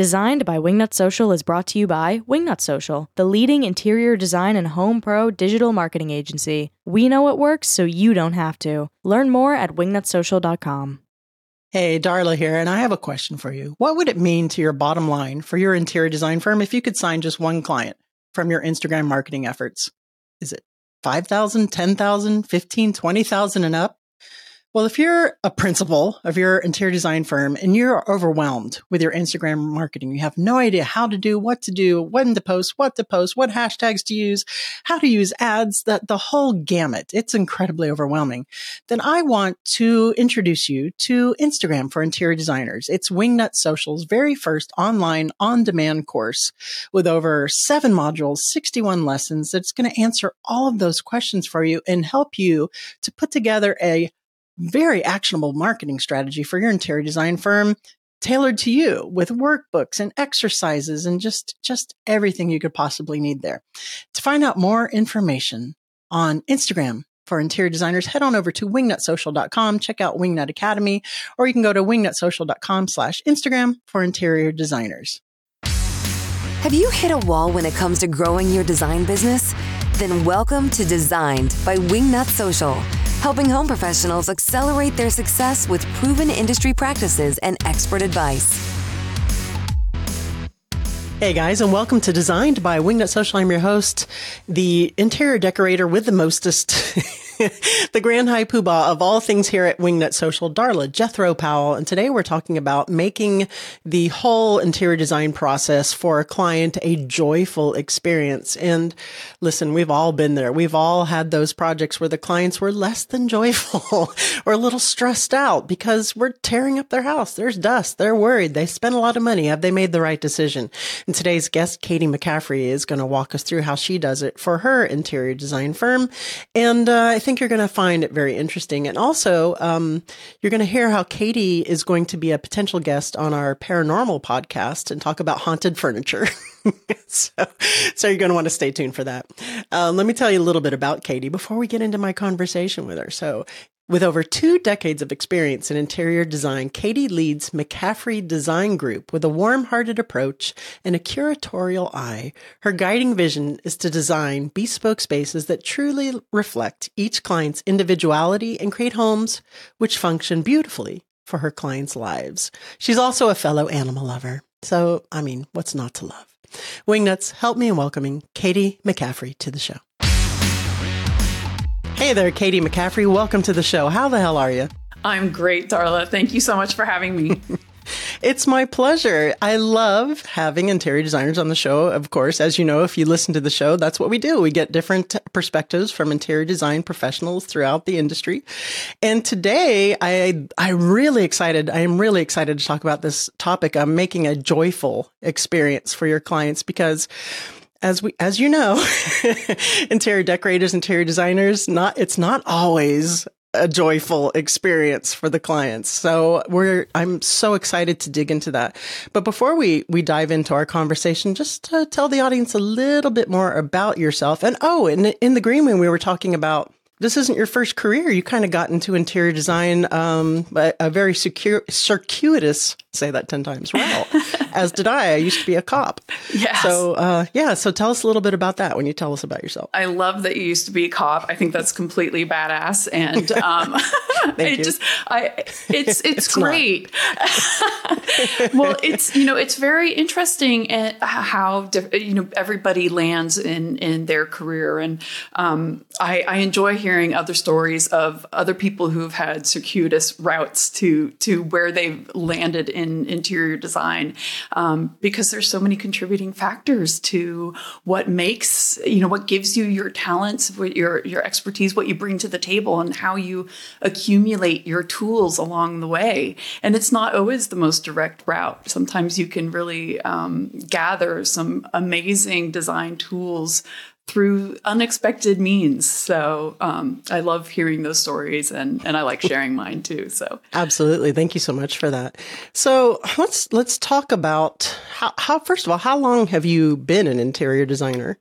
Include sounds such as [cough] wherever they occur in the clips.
Designed by Wingnut Social is brought to you by Wingnut Social, the leading interior design and home pro digital marketing agency. We know it works so you don't have to. Learn more at wingnutsocial.com. Hey, Darla here, and I have a question for you. What would it mean to your bottom line for your interior design firm if you could sign just one client from your Instagram marketing efforts? Is it 5,000, 10,000, 15, 20,000 and up? Well, if you're a principal of your interior design firm and you're overwhelmed with your Instagram marketing, you have no idea how to do, what to do, when to post, what to post, what hashtags to use, how to use ads, that the whole gamut. It's incredibly overwhelming. Then I want to introduce you to Instagram for interior designers. It's Wingnut Social's very first online on demand course with over seven modules, 61 lessons that's going to answer all of those questions for you and help you to put together a very actionable marketing strategy for your interior design firm tailored to you with workbooks and exercises and just just everything you could possibly need there. To find out more information on Instagram for interior designers, head on over to wingnutsocial.com, check out Wingnut Academy, or you can go to wingnutsocial.com slash Instagram for interior designers. Have you hit a wall when it comes to growing your design business? Then welcome to Designed by Wingnut Social helping home professionals accelerate their success with proven industry practices and expert advice. Hey guys, and welcome to Designed by Wingnut Social. I'm your host, the interior decorator with the mostest. [laughs] the grand high poobah of all things here at Wingnut Social, Darla Jethro Powell. And today we're talking about making the whole interior design process for a client a joyful experience. And listen, we've all been there. We've all had those projects where the clients were less than joyful [laughs] or a little stressed out because we're tearing up their house. There's dust. They're worried. They spent a lot of money. Have they made the right decision? And today's guest, Katie McCaffrey, is going to walk us through how she does it for her interior design firm. And uh, I think think you're going to find it very interesting. And also, um, you're going to hear how Katie is going to be a potential guest on our paranormal podcast and talk about haunted furniture. [laughs] so, so you're going to want to stay tuned for that. Um, let me tell you a little bit about Katie before we get into my conversation with her. So with over two decades of experience in interior design, Katie leads McCaffrey Design Group with a warm hearted approach and a curatorial eye. Her guiding vision is to design bespoke spaces that truly reflect each client's individuality and create homes which function beautifully for her clients' lives. She's also a fellow animal lover. So, I mean, what's not to love? Wingnuts, help me in welcoming Katie McCaffrey to the show. Hey there, Katie McCaffrey. Welcome to the show. How the hell are you? I'm great, Darla. Thank you so much for having me. [laughs] [laughs] it's my pleasure. I love having interior designers on the show. Of course, as you know, if you listen to the show, that's what we do. We get different perspectives from interior design professionals throughout the industry. And today I, I'm really excited. I am really excited to talk about this topic. I'm making a joyful experience for your clients because as we as you know [laughs] interior decorators interior designers not it's not always a joyful experience for the clients. So we're i'm so excited to dig into that. But before we we dive into our conversation just to tell the audience a little bit more about yourself. And oh in in the green room we were talking about this isn't your first career. You kind of got into interior design, um, a, a, very secure, circuitous, say that 10 times, well, as did I. I used to be a cop. Yes. So, uh, yeah. So tell us a little bit about that when you tell us about yourself. I love that you used to be a cop. I think that's completely badass. And, um, [laughs] [laughs] it you. just, I, it's, [laughs] it's, it's great. well, it's, you know, it's very interesting at how, you know, everybody lands in, in their career. And, um, I, I enjoy hearing hearing other stories of other people who've had circuitous routes to to where they've landed in interior design, um, because there's so many contributing factors to what makes you know what gives you your talents, what your your expertise, what you bring to the table, and how you accumulate your tools along the way. And it's not always the most direct route. Sometimes you can really um, gather some amazing design tools through unexpected means. So um, I love hearing those stories and, and I like sharing mine too. So absolutely. Thank you so much for that. So let's, let's talk about how, how, first of all, how long have you been an interior designer?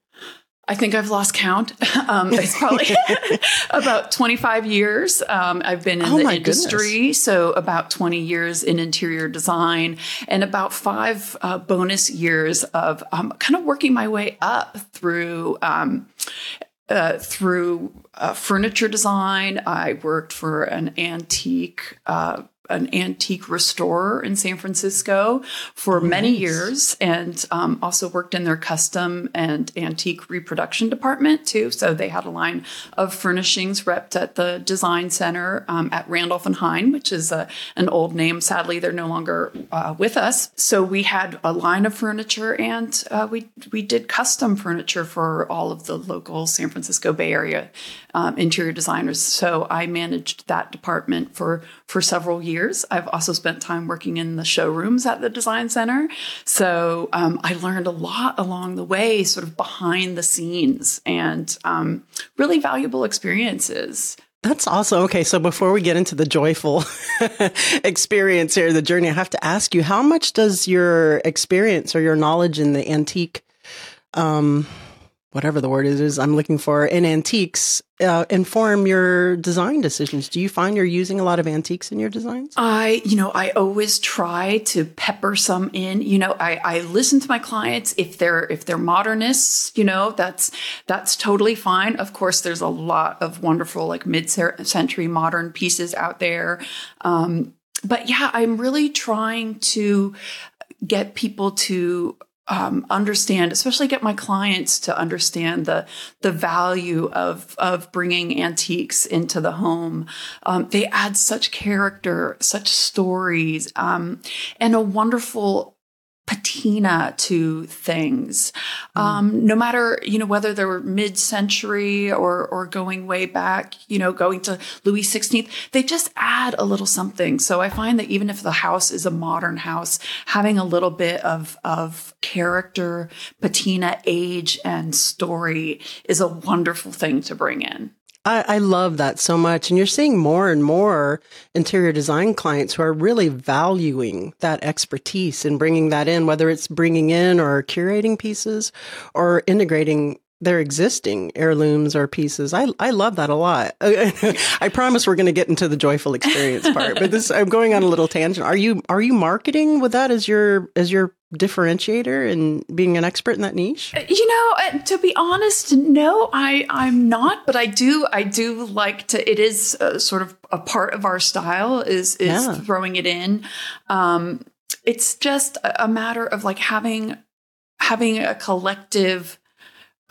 I think I've lost count. [laughs] Um, it's probably [laughs] about 25 years. Um, I've been in Oh the industry, goodness. so about 20 years in interior design, and about five uh, bonus years of um, kind of working my way up through. Um, uh, through uh, furniture design, I worked for an antique uh, an antique restorer in San Francisco for many years, and um, also worked in their custom and antique reproduction department too. So they had a line of furnishings repped at the design center um, at Randolph and Hein, which is a, an old name. Sadly, they're no longer uh, with us. So we had a line of furniture, and uh, we we did custom furniture for all of the local San Francisco Bay Area um, interior designers. So I managed that department for for several years. I've also spent time working in the showrooms at the design center. So um, I learned a lot along the way, sort of behind the scenes, and um, really valuable experiences. That's awesome. Okay, so before we get into the joyful [laughs] experience here, the journey, I have to ask you, how much does your experience or your knowledge in the antique, um, whatever the word is, is I'm looking for in antiques, uh, inform your design decisions? Do you find you're using a lot of antiques in your designs? I, you know, I always try to pepper some in. You know, I, I listen to my clients if they're if they're modernists. You know, that's that's totally fine. Of course, there's a lot of wonderful like mid-century modern pieces out there. Um, but yeah, I'm really trying to get people to um, understand, especially get my clients to understand the the value of of bringing antiques into the home. Um, they add such character, such stories, um, and a wonderful patina to things. Um, no matter you know whether they were mid-century or or going way back, you know, going to Louis XVI, they just add a little something. So I find that even if the house is a modern house, having a little bit of of character, patina, age, and story is a wonderful thing to bring in. I, I love that so much. And you're seeing more and more interior design clients who are really valuing that expertise and bringing that in, whether it's bringing in or curating pieces or integrating their existing heirlooms or pieces. I, I love that a lot. [laughs] I promise we're going to get into the joyful experience [laughs] part, but this, I'm going on a little tangent. Are you, are you marketing with that as your, as your differentiator and being an expert in that niche? You know, uh, to be honest, no, I I'm not, but I do I do like to. It is uh, sort of a part of our style is is Yeah. throwing it in. Um, it's just a a matter of like having having a collective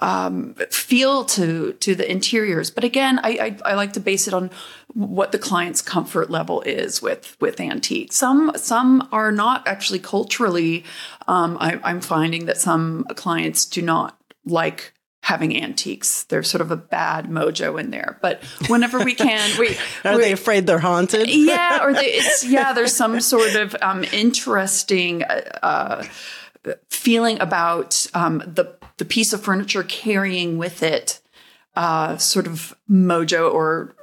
um, feel to to the interiors. But again, I, I I like to base it on what the client's comfort level is with with antiques. Some some are not actually culturally. Um, I, I'm finding that some clients do not like having antiques. There's sort of a bad mojo in there. But whenever we can, [laughs] we Are we- they afraid they're haunted? yeah, or they, it's yeah. There's some sort of um, interesting uh, feeling about um, the the piece of furniture carrying with it uh, sort of mojo or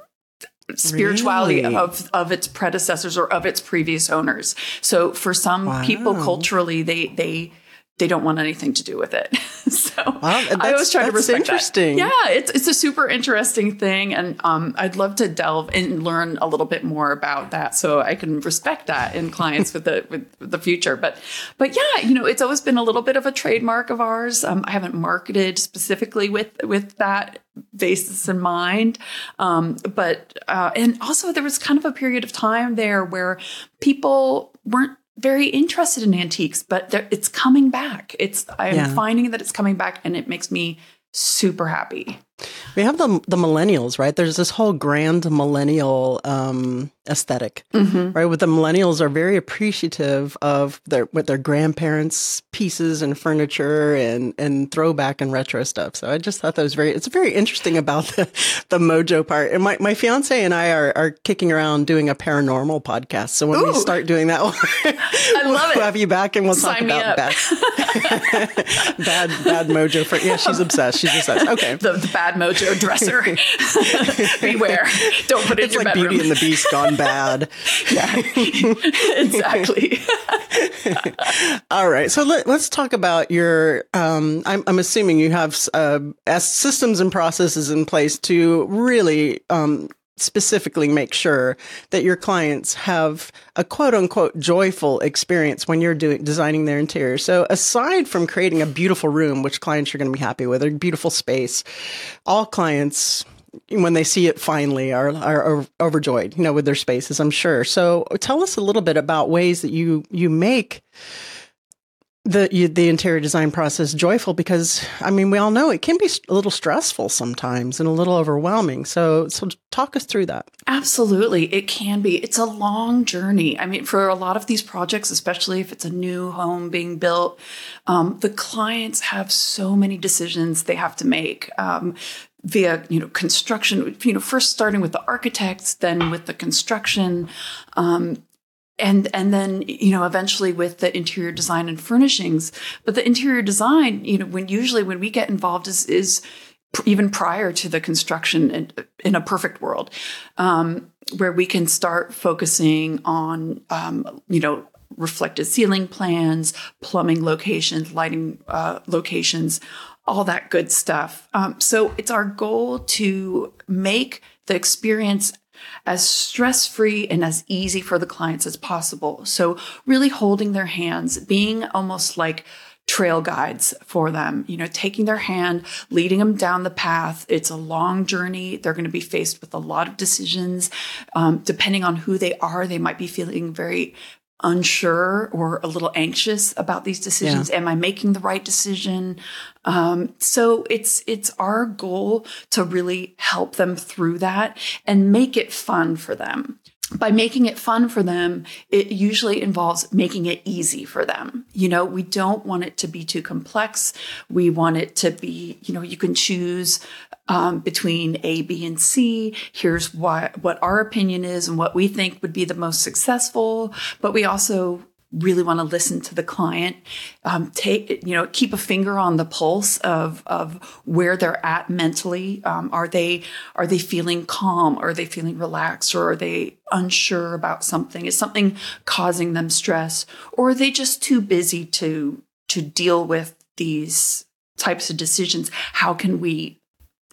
spirituality Really? of of its predecessors or of its previous owners. So for some people culturally, they they they don't want anything to do with it. [laughs] so I always try to respect interesting. That. Yeah, it's it's a super interesting thing, and um, I'd love to delve and learn a little bit more about that, so I can respect that in clients with the [laughs] with the future. But but yeah, you know, it's always been a little bit of a trademark of ours. Um, I haven't marketed specifically with with that basis in mind, um, but uh, and also there was kind of a period of time there where people weren't very interested in antiques, but it's coming back. It's I'm Yeah. finding that it's coming back, and it makes me super happy. We have the the millennials, right? There's this whole grand millennial um, aesthetic, Mm-hmm. right? With the millennials are very appreciative of their with their grandparents' pieces and furniture and and throwback and retro stuff. So I just thought that was very it's very interesting about [laughs] the the mojo part. And my my fiance and I are are kicking around doing a paranormal podcast. So when we start doing that, [laughs] I love we'll it. have you back and we'll Sign talk about bad [laughs] bad bad mojo for yeah. She's obsessed. She's obsessed. Okay. The, the bad mojo dresser. Beware! Don't put it It's in your like bedroom. Beauty and the Beast gone I'm bad. [laughs] yeah, [laughs] exactly. [laughs] All right. So let, us talk about your, um, I'm, I'm, assuming you have uh, systems and processes in place to really um, specifically make sure that your clients have a quote unquote joyful experience when you're doing designing their interior. So aside from creating a beautiful room, which clients are going to be happy with, a beautiful space, all clients when they see it finally are, are, overjoyed, you know, with their spaces, I'm sure. So tell us a little bit about ways that you, you make the you, the interior design process joyful because I mean we all know it can be a little stressful sometimes and a little overwhelming. So so talk us through that. Absolutely, it can be. It's a long journey. I mean, for a lot of these projects, especially if it's a new home being built, um, the clients have so many decisions they have to make. Um, via you know construction you know first starting with the architects then with the construction um, and and then you know eventually with the interior design and furnishings. But the interior design you know when usually when we get involved is is even prior to the construction in, in a perfect world um, where we can start focusing on um, you know reflected ceiling plans plumbing locations lighting uh, locations all that good stuff um, so it's our goal to make the experience as stress free and as easy for the clients as possible. So, really holding their hands, being almost like trail guides for them, you know, taking their hand, leading them down the path. It's a long journey. They're going to be faced with a lot of decisions. Um, depending on who they are, they might be feeling very unsure or a little anxious about these decisions. Yeah. am i making the right decision? Um, so it's it's our goal to really help them through that and make it fun for them by making it fun for them, it usually involves making it easy for them. You know, we don't want it to be too complex. We want it to be, you know, you can choose um, between A, B, and C. Here's what what our opinion is and what we think would be the most successful. But we also really want to listen to the client um, take you know keep a finger on the pulse of of where they're at mentally. Um, are they are they feeling calm? Are they feeling relaxed? Or are they unsure about something? Is something causing them stress? Or are they just too busy to to deal with these types of decisions? How can we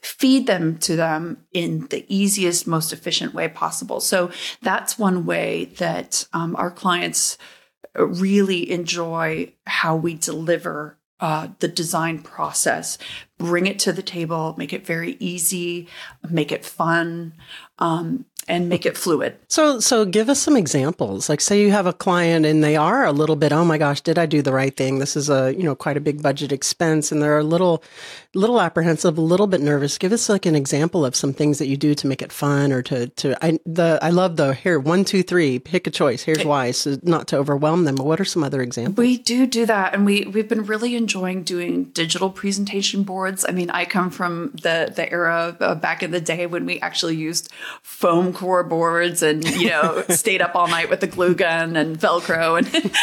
feed them to them in the easiest most efficient way possible? So that's one way that um, our clients really enjoy how we deliver uh, the design process, bring it to the table, make it very easy, make it fun. Um, and make it fluid. So, so give us some examples. Like, say you have a client and they are a little bit, oh my gosh, did I do the right thing? This is a you know quite a big budget expense, and they're a little, little apprehensive, a little bit nervous. Give us like an example of some things that you do to make it fun, or to to I the I love the here one two three pick a choice. Here's why, so not to overwhelm them. But what are some other examples? We do do that, and we we've been really enjoying doing digital presentation boards. I mean, I come from the the era uh, back in the day when we actually used foam core boards and you know [laughs] stayed up all night with the glue gun and velcro and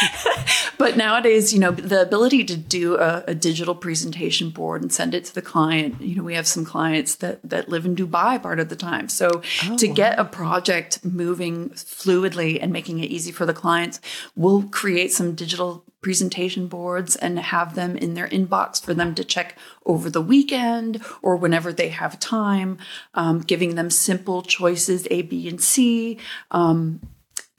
[laughs] but nowadays you know the ability to do a, a, digital presentation board and send it to the client you know we have some clients that that live in dubai part of the time. So oh, to get a project moving fluidly and making it easy for the clients we'll create some digital presentation boards and have them in their inbox for them to check over the weekend or whenever they have time, um, giving them simple choices A, B, and C. Um,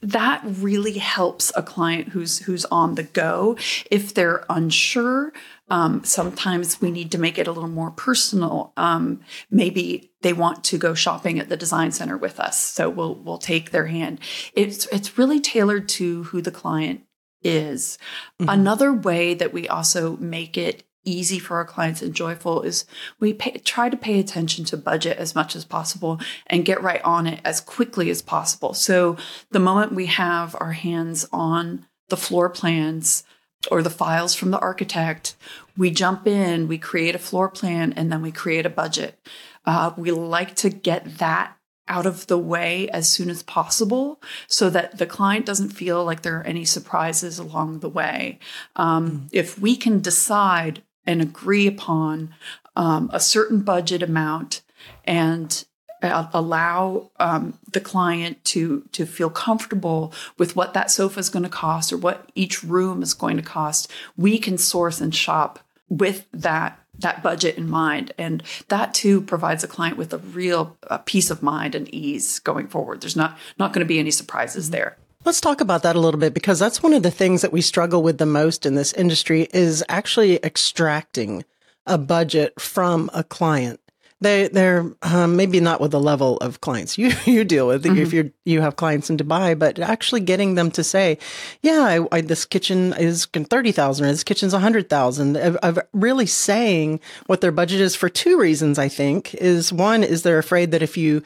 that really helps a client who's who's on the go. If they're unsure, um, sometimes we need to make it a little more personal. Um, maybe they want to go shopping at the design center with us, so we'll we'll take their hand. It's it's really tailored to who the client is. Mm-hmm. Another way that we also make it easy for our clients and joyful is we pay, try to pay attention to budget as much as possible and get right on it as quickly as possible. So the moment we have our hands on the floor plans or the files from the architect, we jump in, we create a floor plan, and then we create a budget. Uh, we like to get that out of the way as soon as possible so that the client doesn't feel like there are any surprises along the way. Um, mm. If we can decide and agree upon um, a certain budget amount and allow um, the client to to feel comfortable with what that sofa is going to cost or what each room is going to cost. We can source and shop with that that budget in mind. And that too provides a client with a real uh, peace of mind and ease going forward. There's not not going to be any surprises mm-hmm. there Let's talk about that a little bit because that's one of the things that we struggle with the most in this industry is actually extracting a budget from a client. They they're um, maybe not with the level of clients you [laughs] you deal with mm-hmm. if you you have clients in Dubai, but actually getting them to say, yeah, I, I, this kitchen is thirty thousand, or this kitchen's a hundred thousand. Of, of really saying what their budget is for two reasons. I think is one is they're afraid that if you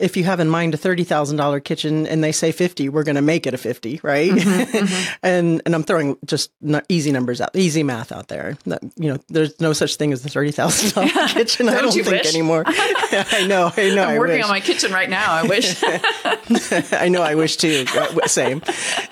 if you have in mind a $30,000 kitchen and they say 50, we're going to make it a 50, right? Mm-hmm, [laughs] mm-hmm. and, and I'm throwing just easy numbers out, easy math out there. That, You know, there's no such thing as the $30,000 [laughs] kitchen. I don't think wish? anymore. [laughs] I know. I know. I'm I working wish. on my kitchen right now. I wish. I know. I wish too. Same.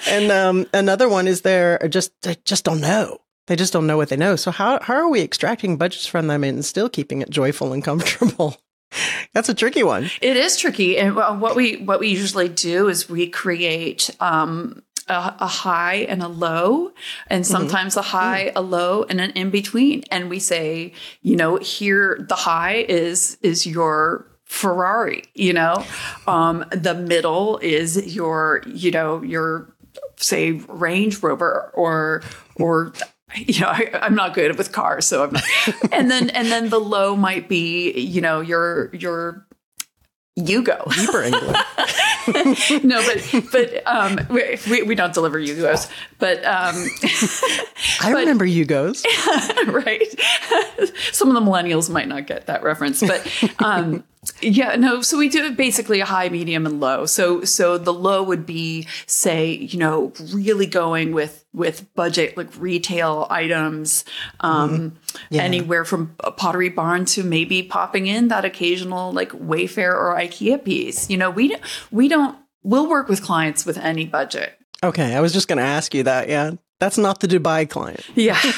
And um, another one is there just, they just don't know. They just don't know what they know. So how, how are we extracting budgets from them and still keeping it joyful and comfortable? [laughs] That's a tricky one. It is tricky, and what we what we usually do is we create um, a, a, high and a low, and mm-hmm. sometimes mm-hmm. a high, a low, and an in between. And we say, you know, here the high is is your Ferrari. You know, um, the middle is your you know your say Range Rover or or [laughs] you know, I, am not good with cars, so I'm not. [laughs] and then and then the low might be, you know, your your Yugo. Deeper England. [laughs] no, but but um, we, we don't deliver Yugos, but um, I but, remember Yugos. right. Some of the millennials might not get that reference, but um, yeah, no. So we do basically a high, medium, and low. So so the low would be, say, you know, really going with with budget like retail items, um, mm-hmm. yeah. anywhere from Pottery Barn to maybe popping in that occasional like Wayfair or IKEA piece. You know, we we don't. We'll work with clients with any budget. Okay, I was just going to ask you that. Yeah, that's not the Dubai client. Yeah. [laughs]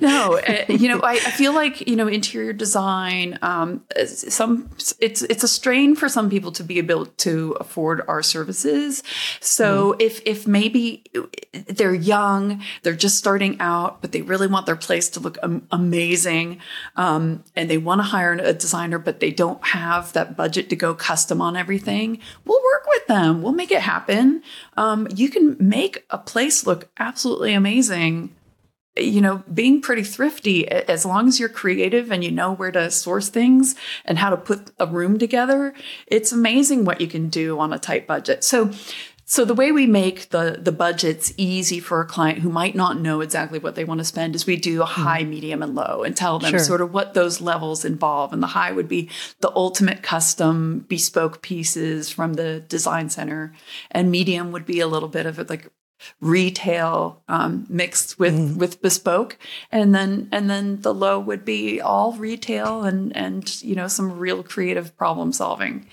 No, uh, you know, I, I, feel like, you know, interior design, um, some, it's, it's a strain for some people to be able to afford our services. So mm. if, if maybe they're young, they're just starting out, but they really want their place to look am- amazing, um, and they want to hire a designer, but they don't have that budget to go custom on everything, we'll work with them. We'll make it happen. Um, you can make a place look absolutely amazing amazing you know, being pretty thrifty, as long as you're creative and you know where to source things and how to put a room together, it's amazing what you can do on a tight budget. So, so the way we make the the budgets easy for a client who might not know exactly what they want to spend is we do a high, mm. medium, and low, and tell them sure. sort of what those levels involve. And the high would be the ultimate custom bespoke pieces from the design center, and medium would be a little bit of like retail um, mixed with mm. with bespoke and then and then the low would be all retail and and you know some real creative problem solving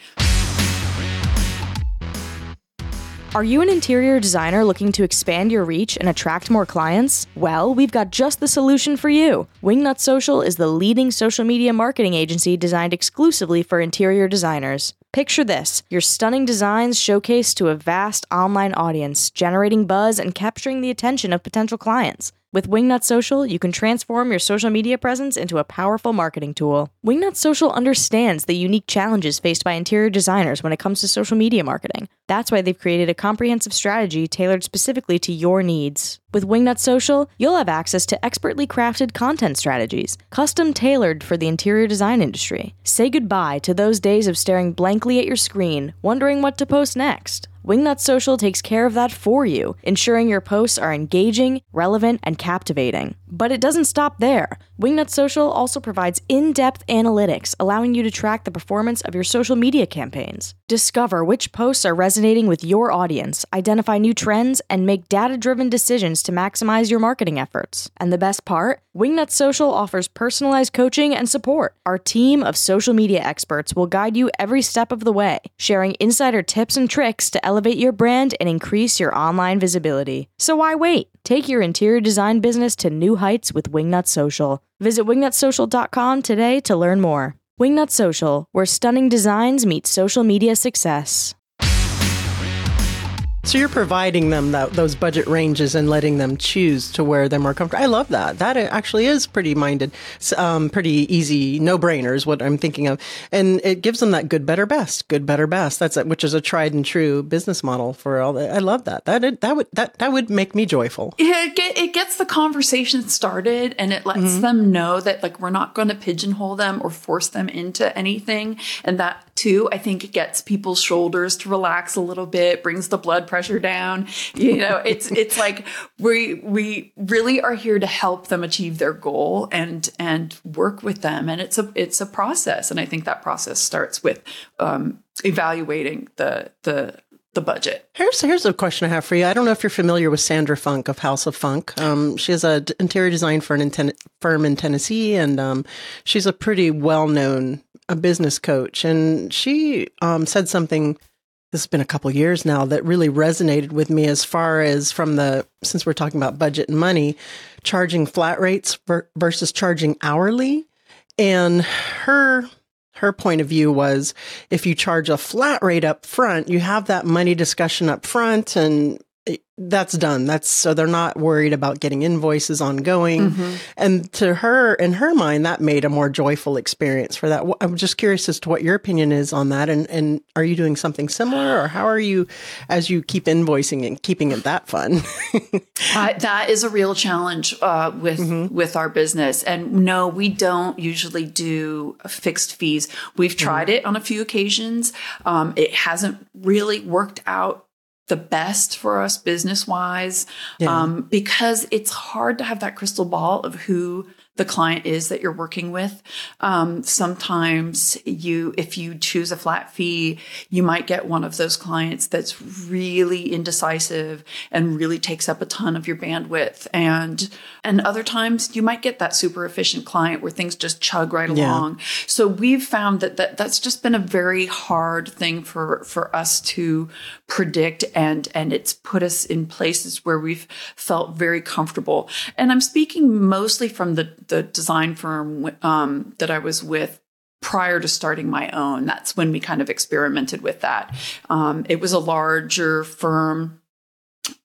Are you an interior designer looking to expand your reach and attract more clients? Well, we've got just the solution for you. Wingnut Social is the leading social media marketing agency designed exclusively for interior designers. Picture this your stunning designs showcased to a vast online audience, generating buzz and capturing the attention of potential clients. With Wingnut Social, you can transform your social media presence into a powerful marketing tool. Wingnut Social understands the unique challenges faced by interior designers when it comes to social media marketing. That's why they've created a comprehensive strategy tailored specifically to your needs. With Wingnut Social, you'll have access to expertly crafted content strategies, custom tailored for the interior design industry. Say goodbye to those days of staring blankly at your screen, wondering what to post next. Wingnut Social takes care of that for you, ensuring your posts are engaging, relevant, and captivating. But it doesn't stop there. Wingnut Social also provides in depth analytics, allowing you to track the performance of your social media campaigns. Discover which posts are resonating with your audience, identify new trends, and make data driven decisions to maximize your marketing efforts. And the best part? Wingnut Social offers personalized coaching and support. Our team of social media experts will guide you every step of the way, sharing insider tips and tricks to elevate your brand and increase your online visibility. So why wait? Take your interior design business to new heights with Wingnut Social. Visit wingnutsocial.com today to learn more. Wingnut Social, where stunning designs meet social media success. So you're providing them that, those budget ranges and letting them choose to where they're more comfortable. I love that. That actually is pretty minded, um, pretty easy, no brainers. What I'm thinking of, and it gives them that good, better, best, good, better, best. That's a, which is a tried and true business model for all that. I love that. That that would that that would make me joyful. Yeah, it, get, it gets the conversation started, and it lets mm-hmm. them know that like we're not going to pigeonhole them or force them into anything, and that too I think it gets people's shoulders to relax a little bit, brings the blood pressure down. You know, it's it's like we we really are here to help them achieve their goal and and work with them. And it's a it's a process. And I think that process starts with um, evaluating the the the budget. Here's here's a question I have for you. I don't know if you're familiar with Sandra Funk of House of Funk. Um, she has an interior design for an inten- firm in Tennessee, and um, she's a pretty well known a business coach. And she um, said something this has been a couple years now that really resonated with me as far as from the since we're talking about budget and money charging flat rates versus charging hourly and her her point of view was if you charge a flat rate up front you have that money discussion up front and that's done. That's so they're not worried about getting invoices ongoing. Mm-hmm. And to her, in her mind, that made a more joyful experience for that. I'm just curious as to what your opinion is on that. And, and are you doing something similar or how are you as you keep invoicing and keeping it that fun? [laughs] uh, that is a real challenge uh, with, mm-hmm. with our business. And no, we don't usually do fixed fees. We've tried mm-hmm. it on a few occasions. Um, it hasn't really worked out the best for us business wise yeah. um, because it's hard to have that crystal ball of who the client is that you're working with. Um, sometimes you, if you choose a flat fee, you might get one of those clients that's really indecisive and really takes up a ton of your bandwidth. And, and other times you might get that super efficient client where things just chug right yeah. along. So we've found that, that that's just been a very hard thing for, for us to predict and, and it's put us in places where we've felt very comfortable. And I'm speaking mostly from the the design firm um, that I was with prior to starting my own. That's when we kind of experimented with that. Um, it was a larger firm.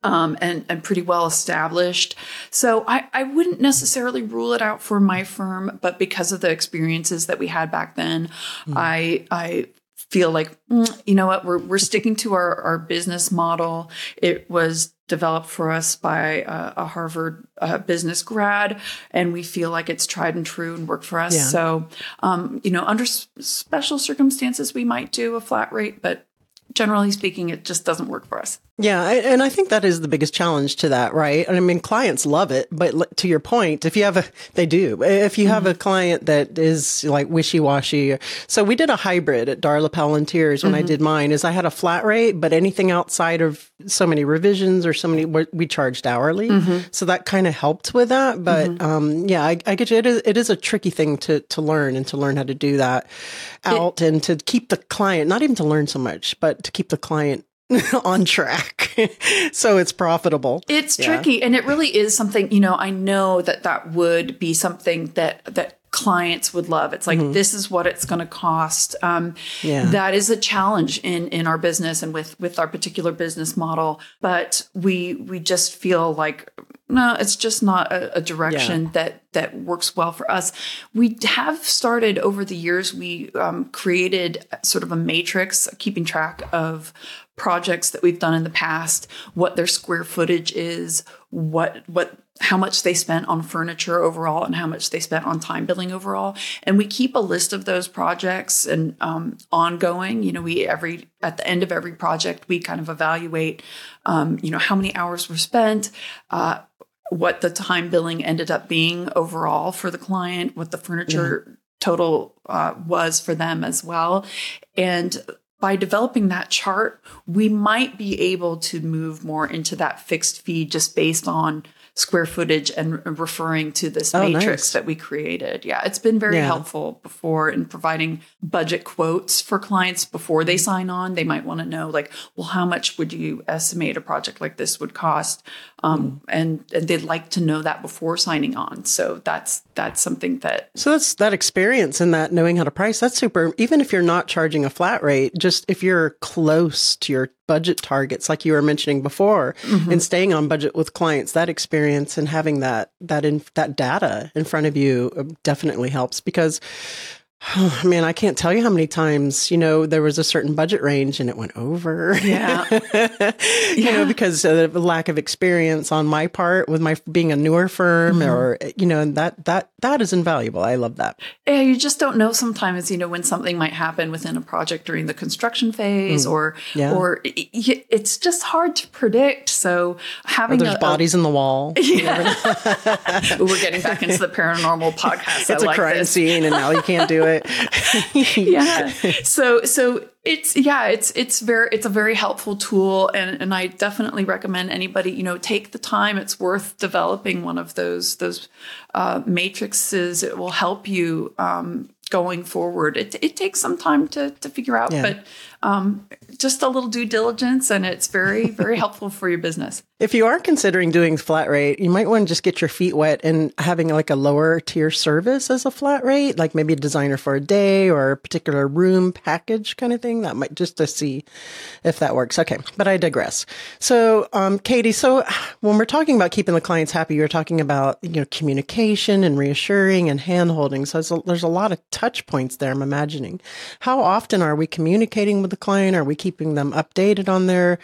Um, and, and pretty well established. So I, I wouldn't necessarily rule it out for my firm, but because of the experiences that we had back then, mm. I I feel like mm, you know what we're we're sticking to our our business model. It was developed for us by a, a Harvard uh, business grad, and we feel like it's tried and true and worked for us. Yeah. So, um, you know, under s- special circumstances, we might do a flat rate, but generally speaking, it just doesn't work for us. Yeah, and I think that is the biggest challenge to that, right? And I mean, clients love it, but to your point, if you have a, they do. If you have mm-hmm. a client that is like wishy washy, so we did a hybrid at Darla Powell Interiors when mm-hmm. I did mine. Is I had a flat rate, but anything outside of so many revisions or so many, we charged hourly. Mm-hmm. So that kind of helped with that. But mm-hmm. um, yeah, I, I, get you. It is, it is a tricky thing to to learn and to learn how to do that out it, and to keep the client, not even to learn so much, but to keep the client [laughs] on track [laughs] so it's profitable it's yeah. tricky and it really is something you know i know that that would be something that that clients would love it's like mm-hmm. this is what it's going to cost um, yeah. that is a challenge in in our business and with with our particular business model but we we just feel like no it's just not a, a direction yeah. that that works well for us we have started over the years we um, created sort of a matrix keeping track of projects that we've done in the past, what their square footage is, what what how much they spent on furniture overall and how much they spent on time billing overall. And we keep a list of those projects and um, ongoing. You know we every at the end of every project we kind of evaluate um, you know how many hours were spent uh, what the time billing ended up being overall for the client what the furniture mm-hmm. total uh, was for them as well. And by developing that chart, we might be able to move more into that fixed fee just based on square footage and referring to this oh, matrix nice. that we created. Yeah, it's been very yeah. helpful before in providing budget quotes for clients before they sign on. They might want to know, like, well, how much would you estimate a project like this would cost? Um, mm. and, and they'd like to know that before signing on. So that's that's something that. So that's that experience and that knowing how to price. That's super. Even if you're not charging a flat rate, just if you're close to your budget targets, like you were mentioning before, mm-hmm. and staying on budget with clients, that experience and having that that in that data in front of you uh, definitely helps because Oh, [sighs] man, I can't tell you how many times, you know, there was a certain budget range and it went over. Yeah. [laughs] you yeah. know, because of the lack of experience on my part with my being a newer firm mm-hmm. or, you know, that, that, that is invaluable. I love that. Yeah. You just don't know sometimes, you know, when something might happen within a project during the construction phase mm. or, yeah. or it's just hard to predict. So having or there's a, bodies a, in the wall. [laughs] Yeah. [laughs] We're getting back into the paranormal podcast. It's I a like crime this. scene and now you can't do it it. [laughs] yeah. [laughs] So so it's yeah, it's it's very it's a very helpful tool and and I definitely recommend anybody, you know, take the time. It's worth developing one of those those uh, matrices. It will help you um, going forward. It, it takes some time to, to figure out, yeah. but um, just a little due diligence and it's very, very helpful for your business. If you are considering doing flat rate, you might want to just get your feet wet and having like a lower tier service as a flat rate, like maybe a designer for a day or a particular room package kind of thing. That might just to see if that works. Okay. But I digress. So, um, Katie, so [sighs] when we're talking about keeping the clients happy, you're talking about, you know, communication and reassuring and hand holding. So there's a, there's a lot of touch points there, I'm imagining. How often are we communicating with the client? Are we keeping them updated on their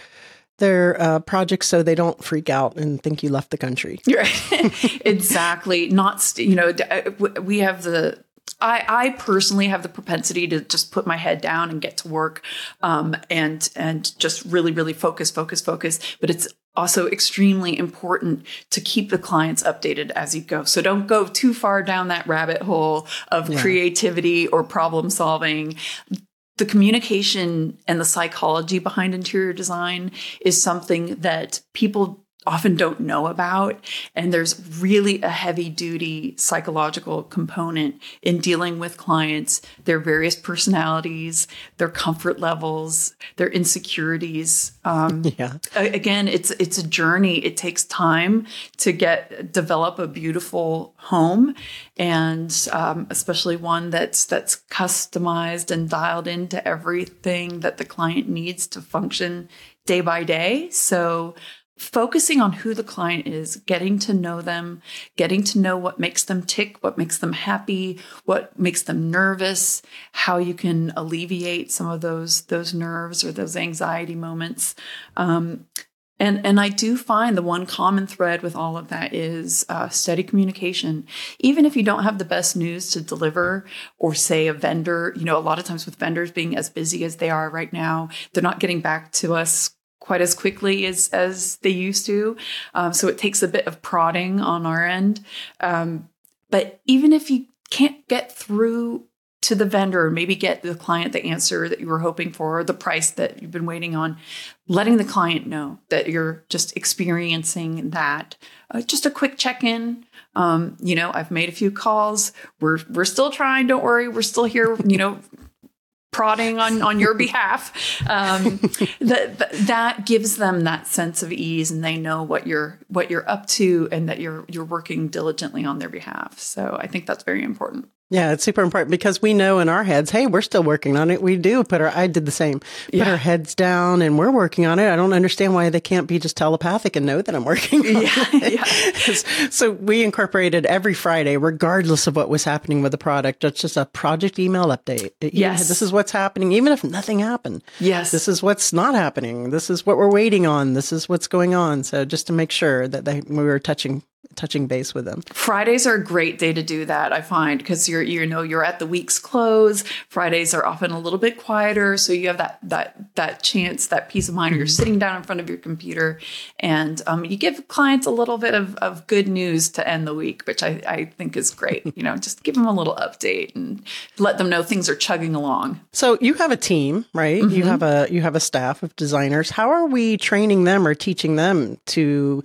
their uh, projects so they don't freak out and think you left the country? [laughs] Right. exactly. Not you know uh, we have the I, I personally have the propensity to just put my head down and get to work um, and and just really really focus focus focus but it's also extremely important to keep the clients updated as you go. So don't go too far down that rabbit hole of yeah. creativity or problem solving. The communication and the psychology behind interior design is something that people often don't know about. And there's really a heavy duty psychological component in dealing with clients, their various personalities, their comfort levels, their insecurities. Um, [laughs] yeah. Again, it's it's a journey. It takes time to get develop a beautiful home, and um, especially one that's that's customized and dialed into everything that the client needs to function day by day. So focusing on who the client is, getting to know them, getting to know what makes them tick, what makes them happy, what makes them nervous, how you can alleviate some of those those nerves or those anxiety moments. Um, and and I do find the one common thread with all of that is uh, steady communication. Even if you don't have the best news to deliver, or say a vendor, you know, a lot of times with vendors being as busy as they are right now, they're not getting back to us quite as quickly as as they used to. Um, so it takes a bit of prodding on our end. Um, but even if you can't get through to the vendor, maybe get the client the answer that you were hoping for, or the price that you've been waiting on, letting the client know that you're just experiencing that. Uh, just a quick check in. Um, you know, I've made a few calls. We're we're still trying. Don't worry, we're still here. You know, prodding on on your behalf. Um, that that gives them that sense of ease and they know what you're what you're up to and that you're you're working diligently on their behalf. So i think that's very important yeah, it's super important because we know in our heads, hey, we're still working on it. We do put our, I did the same, put yeah. our heads down and we're working on it. I don't understand why they can't be just telepathic and know that I'm working yeah. Yeah. [laughs] so we incorporated every Friday, regardless of what was happening with the product. It's just a project email update. It, yes. this is what's happening, even if nothing happened. Yes. This is what's not happening. This is what we're waiting on. This is what's going on. So just to make sure that they, we were touching touching base with them. Fridays are a great day to do that. I find because you're you know you're at the week's close. Fridays are often a little bit quieter, so you have that that that chance, that peace of mind. You're mm-hmm. sitting down in front of your computer, and um, you give clients a little bit of, of good news to end the week, which I, I think is great. [laughs] you know, just give them a little update and let them know things are chugging along. So you have a team, right? Mm-hmm. You have a you have a staff of designers. How are we training them or teaching them to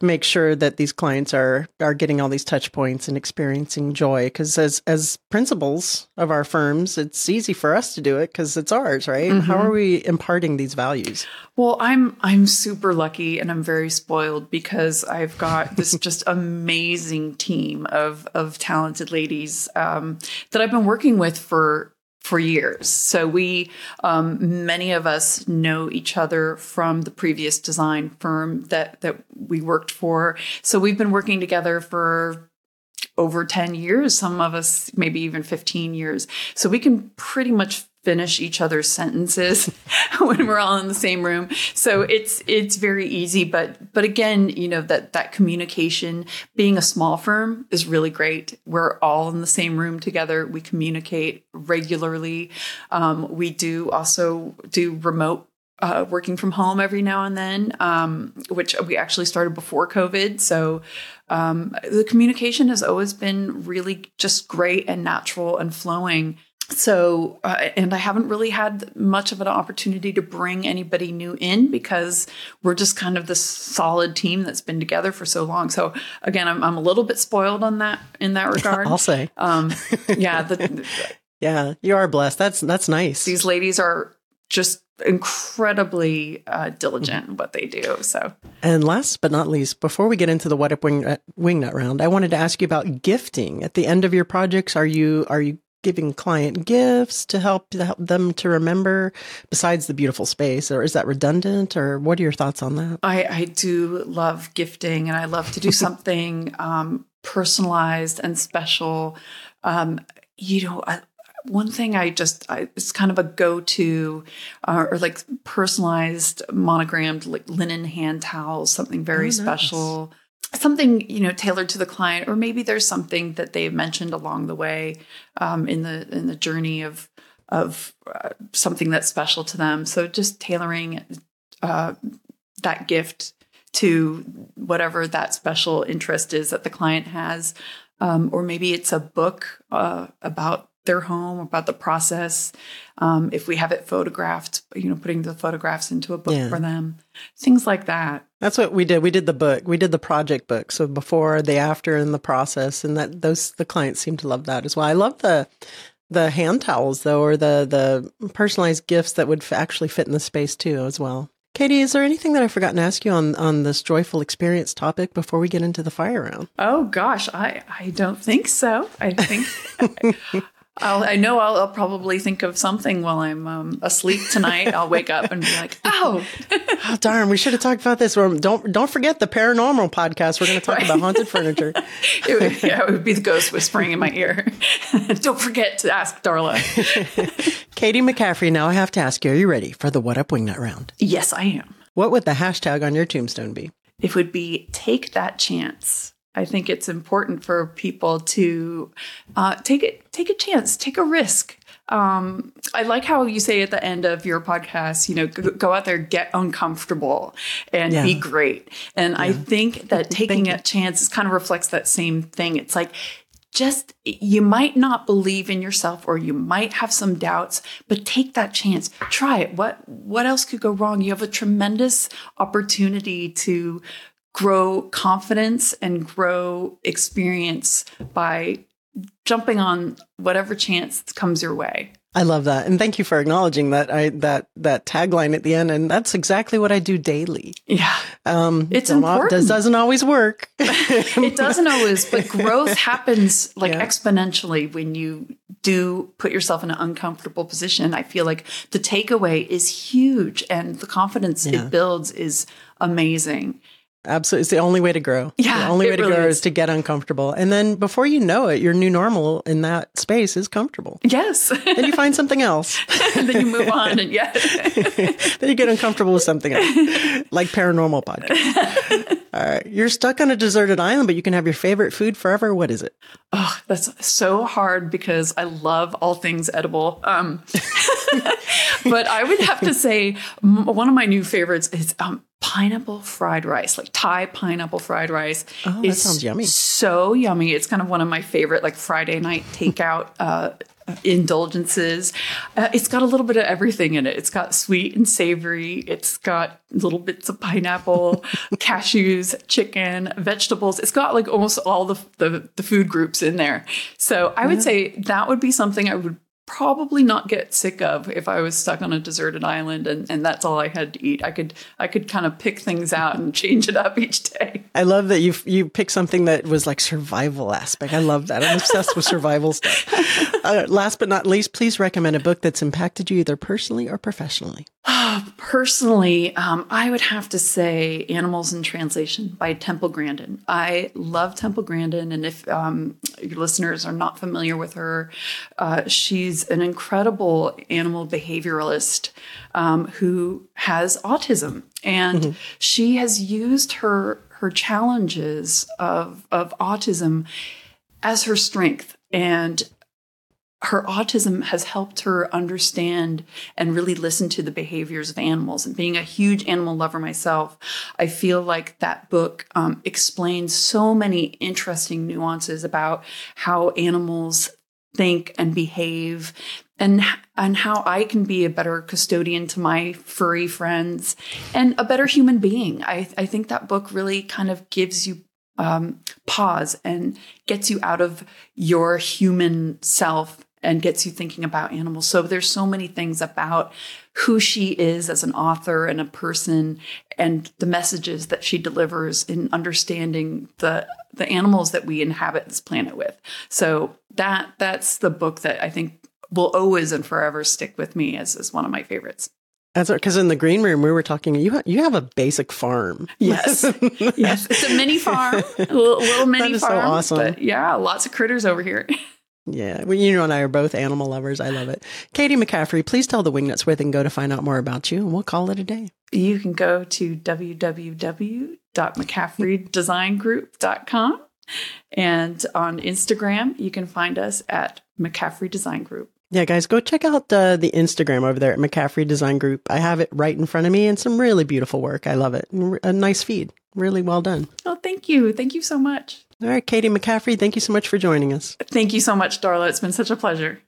make sure that these clients are are getting all these touch points and experiencing joy? Because as as principals of our firms, it's easy for us to do it because it's ours, right? Mm-hmm. How are we imparting these values? Well, I'm I'm super lucky and I'm very spoiled because I've got this [laughs] just amazing team of of talented ladies um, that I've been working with for for years. So we, um, many of us know each other from the previous design firm that that we worked for. So we've been working together for over 10 years, some of us maybe even 15 years. So we can pretty much finish each other's sentences [laughs] when we're all in the same room. So it's it's very easy, but but again, you know that that communication being a small firm is really great. We're all in the same room together. We communicate regularly. Um, we do also do remote uh, working from home every now and then, um, which we actually started before COVID. So um, the communication has always been really just great and natural and flowing so uh, and i haven't really had much of an opportunity to bring anybody new in because we're just kind of this solid team that's been together for so long. So again i'm, I'm a little bit spoiled on that in that regard. [laughs] I'll say. Um, yeah the, [laughs] yeah you are blessed. That's that's nice. These ladies are just incredibly uh, diligent in what they do. So, and last but not least, before we get into the what up wing uh, wingnut round, I wanted to ask you about gifting. At the end of your projects. Are you are you giving client gifts to help, to help them to remember besides the beautiful space or is that redundant or what are your thoughts on that? I, I do love gifting and i love to do [laughs] something um, personalized and special. Um, you know I, one thing I just I, it's kind of a go-to uh, or like personalized monogrammed like linen hand towels, something very oh, special something you know tailored to the client or maybe there's something that they've mentioned along the way um, in the in the journey of of uh, something that's special to them. So just tailoring uh, that gift to whatever that special interest is that the client has. Um, or maybe it's a book uh, about their home, about the process. Um, if we have it photographed, you know, putting the photographs into a book yeah. for them, things like that. That's what we did. We did the book. We did the project book. So before, the after, and the process, and that those the clients seem to love that as well. I love the the hand towels though, or the the personalized gifts that would f- actually fit in the space too as well. Katie, is there anything that I've forgotten to ask you on on this joyful experience topic before we get into the fire round? Oh gosh, I I don't think so. I think [laughs] I'll, i know I'll, I'll, probably think of something while I'm um, asleep tonight. I'll wake up and be like, [laughs] "Oh, oh darn! We should have talked about this." Don't don't forget the paranormal podcast. We're going to talk right. about haunted furniture. [laughs] it would, yeah, it would be the ghost whispering in my ear. [laughs] don't forget to ask Darla. Katie McCaffrey. Now I have to ask you: Are you ready for the What Up Wingnut round? Yes, I am. What would the hashtag on your tombstone be? It would be "Take that chance." I think it's important for people to uh, take it, take a chance, take a risk. Um, I like how you say at the end of your podcast, you know, go, go out there, get uncomfortable, and yeah. be great. And yeah. I think that taking a chance kind of reflects that same thing. It's like just you might not believe in yourself or you might have some doubts but take that chance try it what what else could go wrong you have a tremendous opportunity to grow confidence and grow experience by jumping on whatever chance comes your way. I love that. And thank you for acknowledging that I that that tagline at the end and that's exactly what I do daily. Yeah. Um it's important. Does doesn't always work. [laughs] [laughs] it doesn't always, but growth [laughs] happens like yeah. exponentially when you do put yourself in an uncomfortable position. I feel like the takeaway is huge and the confidence yeah. it builds is amazing. Absolutely. It's the only way to grow. Yeah. The only way to really grow is. is to get uncomfortable. And then before you know it, your new normal in that space is comfortable. Yes. then you find something else. and [laughs] then you move on and yeah. [laughs] then you get uncomfortable with something else. Like paranormal podcast. [laughs] All right. You're stuck on a deserted island, but you can have your favorite food forever. What is it? Oh, that's so hard because I love all things edible. Um, but I would have to say one of my new favorites is um, pineapple fried rice, like Thai pineapple fried rice. Oh, that sounds yummy. So yummy. It's kind of one of my favorite, like Friday night takeout [laughs] uh, indulgences. Uh, it's got a little bit of everything in it. It's got sweet and savory. It's got little bits of pineapple, [laughs] cashews, chicken, vegetables. It's got like almost all the, the, the food groups in there. So I would yeah. say that would be something I would probably not get sick of if I was stuck on a deserted island and, and that's all I had to eat. I could I could kind of pick things out and [laughs] change it up each day. I love that you you picked something that was like survival aspect. I love that. I'm obsessed with survival stuff. [laughs] Uh, last but not least, please recommend a book that's impacted you either personally or professionally. [sighs] Personally, um, I would have to say Animals in Translation by Temple Grandin. I love Temple Grandin, and if um, your listeners are not familiar with her, uh, she's an incredible animal behavioralist um, who has autism, and mm-hmm. she has used her her challenges of of autism as her strength and her autism has helped her understand and really listen to the behaviors of animals. And being a huge animal lover myself, I feel like that book um, explains so many interesting nuances about how animals think and behave and and how I can be a better custodian to my furry friends and a better human being. I, I think that book really kind of gives you um, pause and gets you out of your human self and gets you thinking about animals. So there's so many things about who she is as an author and a person and the messages that she delivers in understanding the the animals that we inhabit this planet with. So that that's the book that I think will always and forever stick with me as, as one of my favorites. That's because in the green room we were talking. You ha- you have a basic farm. Yes, [laughs] yes, it's a mini farm, a little, little mini farm. So awesome. But yeah, lots of critters over here. [laughs] Yeah, well, you and I are both animal lovers. I love it. Katie McCaffrey, please tell the Wingnuts where they can go to find out more about you, and we'll call it a day. You can go to www.mccaffreydesigngroup.com. And on Instagram, you can find us at McCaffrey Design Group. Yeah, guys, go check out uh, the Instagram over there at McCaffrey Design Group. I have it right in front of me and some really beautiful work. I love it. A nice feed. Really well done. Oh, thank you. Thank you so much. All right, Katie McCaffrey, thank you so much for joining us. Thank you so much, Darla. It's been such a pleasure.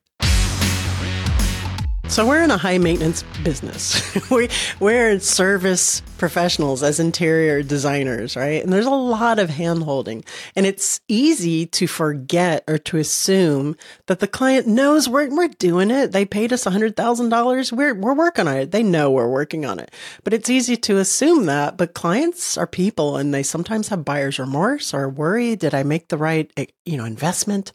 So we're in a high maintenance business. [laughs] we, we're service professionals as interior designers, right? And there's a lot of hand holding. And it's easy to forget or to assume that the client knows we're, we're doing it. They paid us $100,000. We're, we're working on it. They know we're working on it. But it's easy to assume that. But clients are people and they sometimes have buyer's remorse or worry. Did I make the right, eh, you know, investment?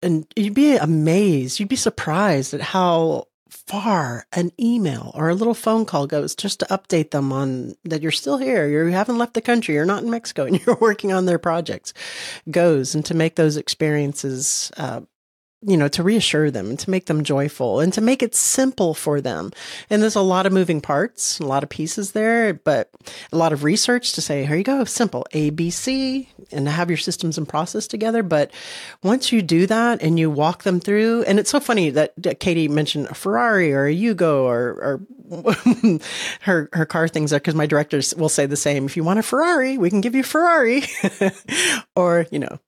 And you'd be amazed, you'd be surprised at how far an email or a little phone call goes just to update them on that you're still here, you haven't left the country, you're not in Mexico, [laughs] and you're working on their projects goes, and to make those experiences uh, you know, to reassure them and to make them joyful and to make it simple for them. And there's a lot of moving parts, a lot of pieces there, but a lot of research to say, here you go, simple A, B, C, and to have your systems and process together. But once you do that and you walk them through, and it's so funny that, that Katie mentioned a Ferrari or a Yugo or, or [laughs] her, her car things are because my directors will say the same. If you want a Ferrari, we can give you Ferrari [laughs] or, you know,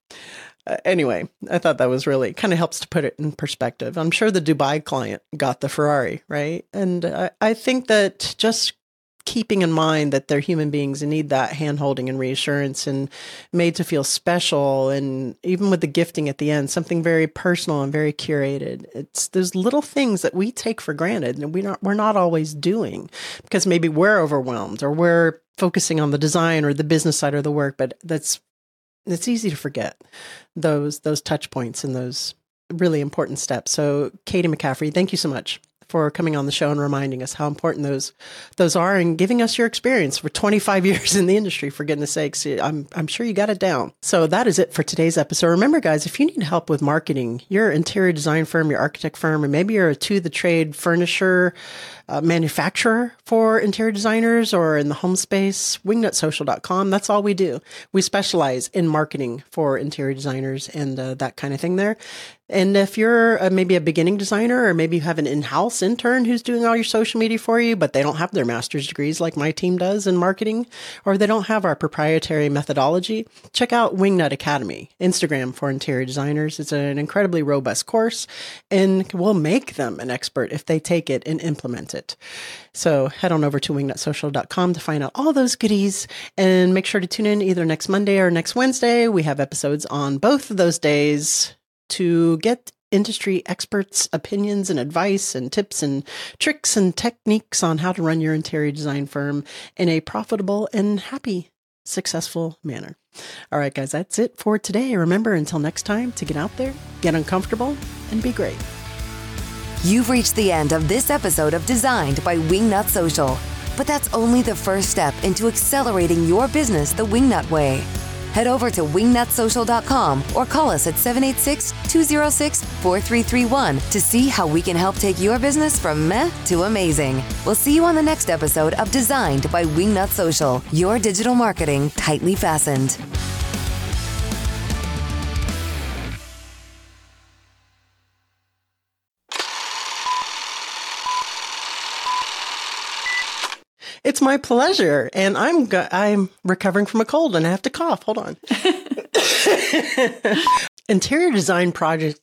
uh, anyway, I thought that was really kind of helps to put it in perspective. I'm sure the Dubai client got the Ferrari, right? And I, I think that just keeping in mind that they're human beings and need that hand holding and reassurance and made to feel special and even with the gifting at the end something very personal and very curated it's those little things that we take for granted and we not we're not always doing because maybe we're overwhelmed or we're focusing on the design or the business side of the work but that's it's easy to forget those those touch points and those really important steps. So, Katie McCaffrey, thank you so much for coming on the show and reminding us how important those those are and giving us your experience for 25 [laughs] years in the industry. For goodness sakes, I'm I'm sure you got it down. So that is it for today's episode. Remember, guys, if you need help with marketing, your interior design firm, your architect firm, or maybe you're a to the trade furnisher uh, manufacturer for interior designers or in the home space, wingnutsocial.com. That's all we do. We specialize in marketing for interior designers and uh, that kind of thing there. And if you're a, maybe a beginning designer, or maybe you have an in-house intern who's doing all your social media for you, but they don't have their master's degrees like my team does in marketing, or they don't have our proprietary methodology, check out Wingnut Academy, Instagram for interior designers. It's an incredibly robust course and will make them an expert if they take it and implement it. So head on over to wingnutsocial.com to find out all those goodies and make sure to tune in either next Monday or next Wednesday. We have episodes on both of those days to get industry experts' opinions and advice and tips and tricks and techniques on how to run your interior design firm in a profitable and happy, successful manner. All right, guys, that's it for today. Remember, until next time, to get out there, get uncomfortable, and be great. You've reached the end of this episode of Designed by Wingnut Social. But that's only the first step into accelerating your business the Wingnut way. Head over to wingnutsocial.com or call us at 786 206 4331 to see how we can help take your business from meh to amazing. We'll see you on the next episode of Designed by Wingnut Social, your digital marketing tightly fastened. It's my pleasure, and I'm go- I'm recovering from a cold and I have to cough. Hold on. [laughs] [laughs] Interior design project